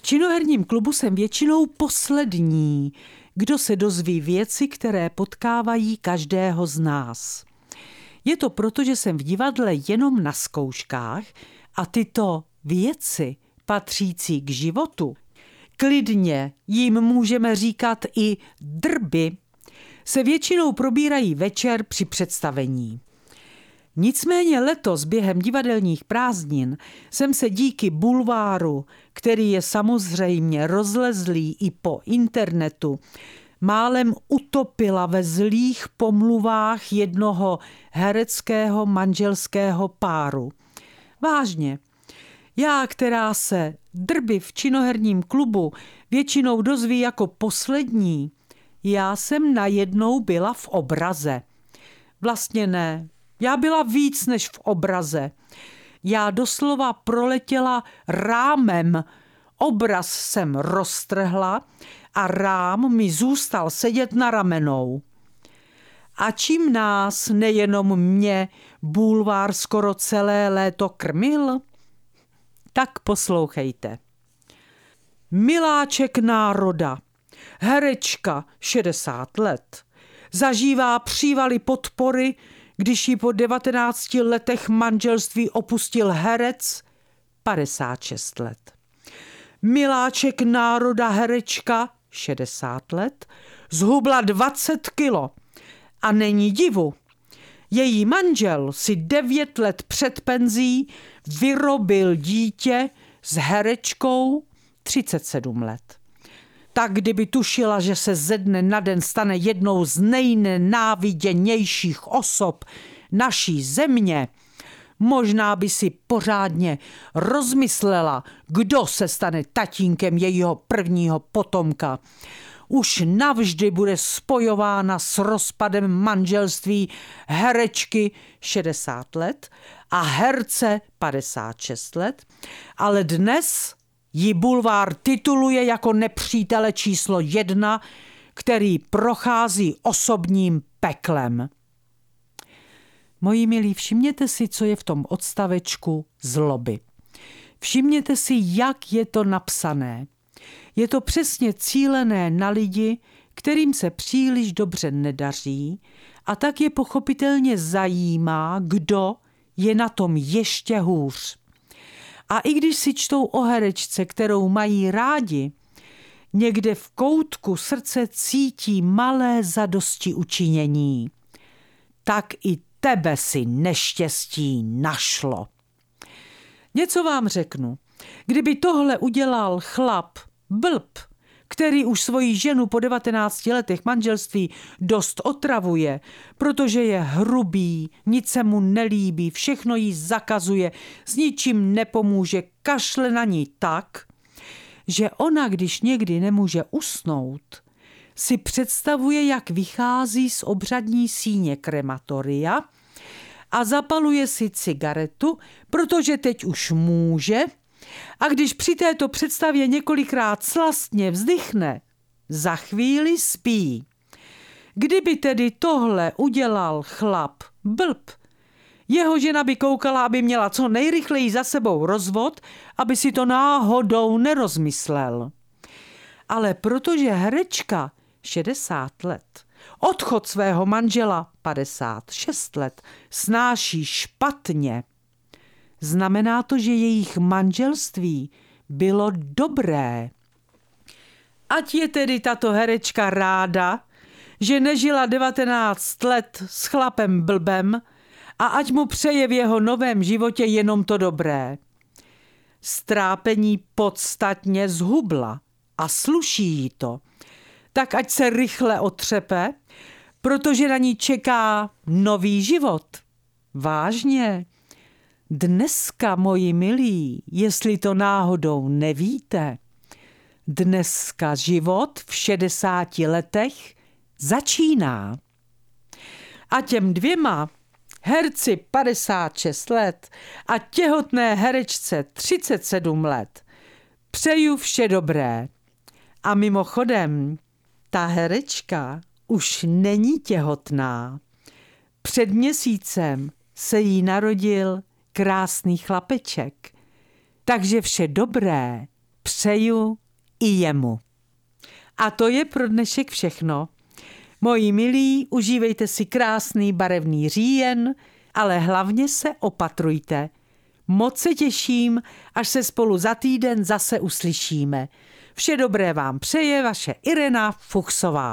V činoherním klubu jsem většinou poslední, kdo se dozví věci, které potkávají každého z nás. Je to proto, že jsem v divadle jenom na zkouškách a tyto věci patřící k životu, klidně jim můžeme říkat i drby, se většinou probírají večer při představení. Nicméně letos během divadelních prázdnin jsem se díky bulváru, který je samozřejmě rozlezlý i po internetu, málem utopila ve zlých pomluvách jednoho hereckého manželského páru. Vážně, já, která se drby v činoherním klubu většinou dozví jako poslední, já jsem najednou byla v obraze. Vlastně ne, já byla víc než v obraze. Já doslova proletěla rámem. Obraz jsem roztrhla a rám mi zůstal sedět na ramenou. A čím nás, nejenom mě, bulvár skoro celé léto krmil? Tak poslouchejte. Miláček národa, herečka 60 let, zažívá přívaly podpory, když ji po 19 letech manželství opustil herec 56 let. Miláček národa herečka 60 let zhubla 20 kilo a není divu. Její manžel si 9 let před penzí vyrobil dítě s herečkou 37 let tak kdyby tušila, že se ze dne na den stane jednou z nejnenáviděnějších osob naší země, možná by si pořádně rozmyslela, kdo se stane tatínkem jejího prvního potomka. Už navždy bude spojována s rozpadem manželství herečky 60 let a herce 56 let, ale dnes ji bulvár tituluje jako nepřítele číslo jedna, který prochází osobním peklem. Moji milí, všimněte si, co je v tom odstavečku zloby. Všimněte si, jak je to napsané. Je to přesně cílené na lidi, kterým se příliš dobře nedaří a tak je pochopitelně zajímá, kdo je na tom ještě hůř. A i když si čtou o herečce, kterou mají rádi, někde v koutku srdce cítí malé zadosti učinění. Tak i tebe si neštěstí našlo. Něco vám řeknu. Kdyby tohle udělal chlap, blb, který už svoji ženu po 19 letech manželství dost otravuje, protože je hrubý, nic se mu nelíbí, všechno jí zakazuje, s ničím nepomůže, kašle na ní tak, že ona, když někdy nemůže usnout, si představuje, jak vychází z obřadní síně krematoria a zapaluje si cigaretu, protože teď už může, a když při této představě několikrát slastně vzdychne, za chvíli spí. Kdyby tedy tohle udělal chlap blb, jeho žena by koukala, aby měla co nejrychleji za sebou rozvod, aby si to náhodou nerozmyslel. Ale protože herečka 60 let, odchod svého manžela 56 let, snáší špatně, Znamená to, že jejich manželství bylo dobré. Ať je tedy tato herečka ráda, že nežila 19 let s chlapem blbem a ať mu přeje v jeho novém životě jenom to dobré. Strápení podstatně zhubla a sluší jí to. Tak ať se rychle otřepe, protože na ní čeká nový život. Vážně. Dneska, moji milí, jestli to náhodou nevíte, Dneska život v 60 letech začíná. A těm dvěma herci 56 let a těhotné herečce 37 let přeju vše dobré. A mimochodem, ta herečka už není těhotná. Před měsícem se jí narodil krásný chlapeček. Takže vše dobré přeju i jemu. A to je pro dnešek všechno. Moji milí, užívejte si krásný barevný říjen, ale hlavně se opatrujte. Moc se těším, až se spolu za týden zase uslyšíme. Vše dobré vám přeje vaše Irena Fuchsová.